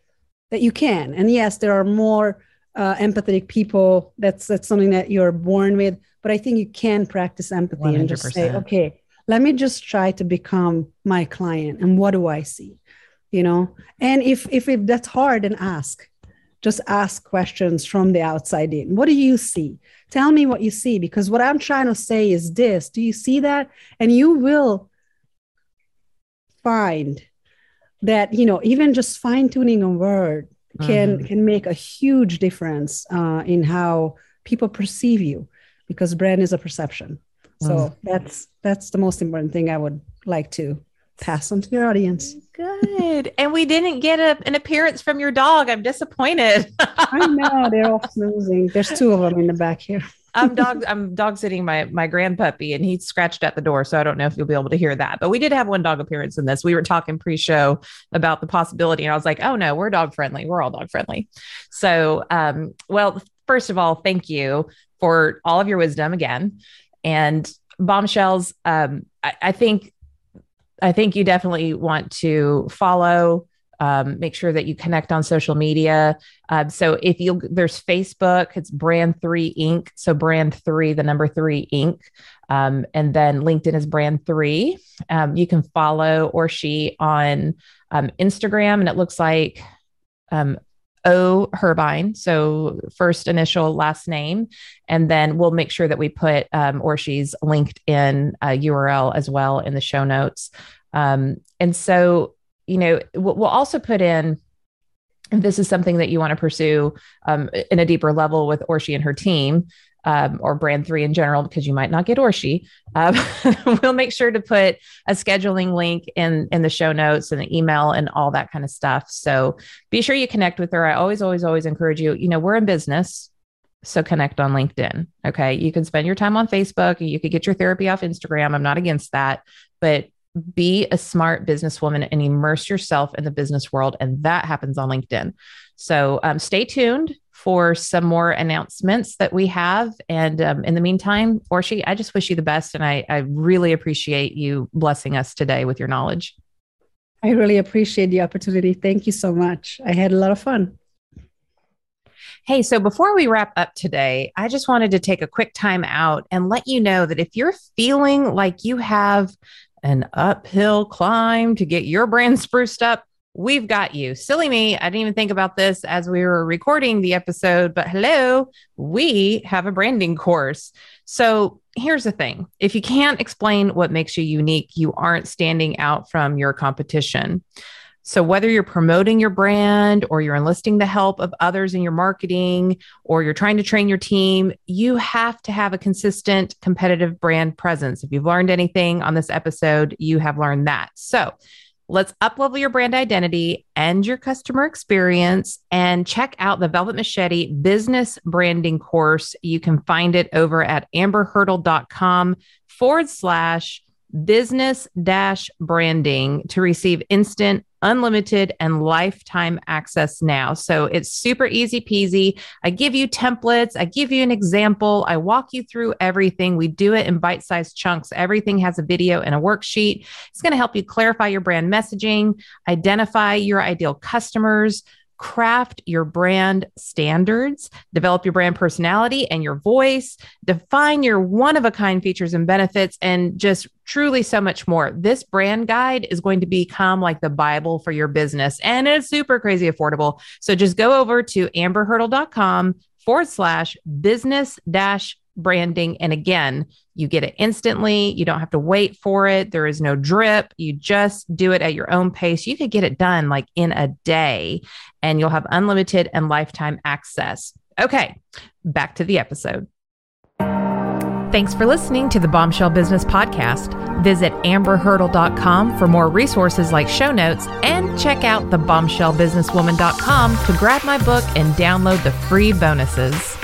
that you can. And yes, there are more uh, empathetic people. That's that's something that you're born with but I think you can practice empathy 100%. and just say, okay, let me just try to become my client and what do I see? You know, and if if, if that's hard, then ask. Just ask questions from the outside in. What do you see? Tell me what you see, because what I'm trying to say is this. Do you see that? And you will find that, you know, even just fine-tuning a word can mm-hmm. can make a huge difference uh, in how people perceive you because brand is a perception. So mm. that's that's the most important thing I would like to pass on to your audience. Good. and we didn't get a, an appearance from your dog. I'm disappointed. I know they're all snoozing. There's two of them in the back here. I'm dog I'm dog sitting my my grand puppy and he scratched at the door so I don't know if you'll be able to hear that but we did have one dog appearance in this we were talking pre-show about the possibility and I was like oh no we're dog friendly we're all dog friendly so um well first of all thank you for all of your wisdom again. And bombshells, um, I, I think I think you definitely want to follow. Um, make sure that you connect on social media. Um, so if you there's Facebook, it's Brand Three Inc. So Brand Three, the number Three Inc. Um, and then LinkedIn is Brand Three. Um, you can follow Orshi on um, Instagram, and it looks like um, O Herbine. So first initial, last name. And then we'll make sure that we put Orshi's linked in URL as well in the show notes. And so, you know, we'll also put in if this is something that you want to pursue um, in a deeper level with Orshi and her team, um, or brand three in general, because you might not get Orshi, um, we'll make sure to put a scheduling link in in the show notes and the email and all that kind of stuff. So be sure you connect with her. I always, always, always encourage you. You know, we're in business. So connect on LinkedIn. Okay. You can spend your time on Facebook and you could get your therapy off Instagram. I'm not against that, but be a smart businesswoman and immerse yourself in the business world. And that happens on LinkedIn. So um, stay tuned for some more announcements that we have. And um, in the meantime, Orshi, I just wish you the best. And I, I really appreciate you blessing us today with your knowledge. I really appreciate the opportunity. Thank you so much. I had a lot of fun. Hey, so before we wrap up today, I just wanted to take a quick time out and let you know that if you're feeling like you have an uphill climb to get your brand spruced up, we've got you. Silly me, I didn't even think about this as we were recording the episode, but hello, we have a branding course. So here's the thing if you can't explain what makes you unique, you aren't standing out from your competition. So, whether you're promoting your brand or you're enlisting the help of others in your marketing or you're trying to train your team, you have to have a consistent competitive brand presence. If you've learned anything on this episode, you have learned that. So, let's uplevel your brand identity and your customer experience and check out the Velvet Machete business branding course. You can find it over at amberhurdle.com forward slash business dash branding to receive instant unlimited and lifetime access now. So it's super easy peasy. I give you templates, I give you an example, I walk you through everything. We do it in bite sized chunks. Everything has a video and a worksheet. It's going to help you clarify your brand messaging, identify your ideal customers, craft your brand standards, develop your brand personality and your voice, define your one of a kind features and benefits, and just truly so much more. This brand guide is going to become like the Bible for your business and it's super crazy affordable. So just go over to amberhurdle.com forward slash business dash branding. And again, you get it instantly. You don't have to wait for it. There is no drip. You just do it at your own pace. You could get it done like in a day and you'll have unlimited and lifetime access. Okay, back to the episode. Thanks for listening to the Bombshell Business Podcast. Visit amberhurdle.com for more resources like show notes and check out the bombshellbusinesswoman.com to grab my book and download the free bonuses.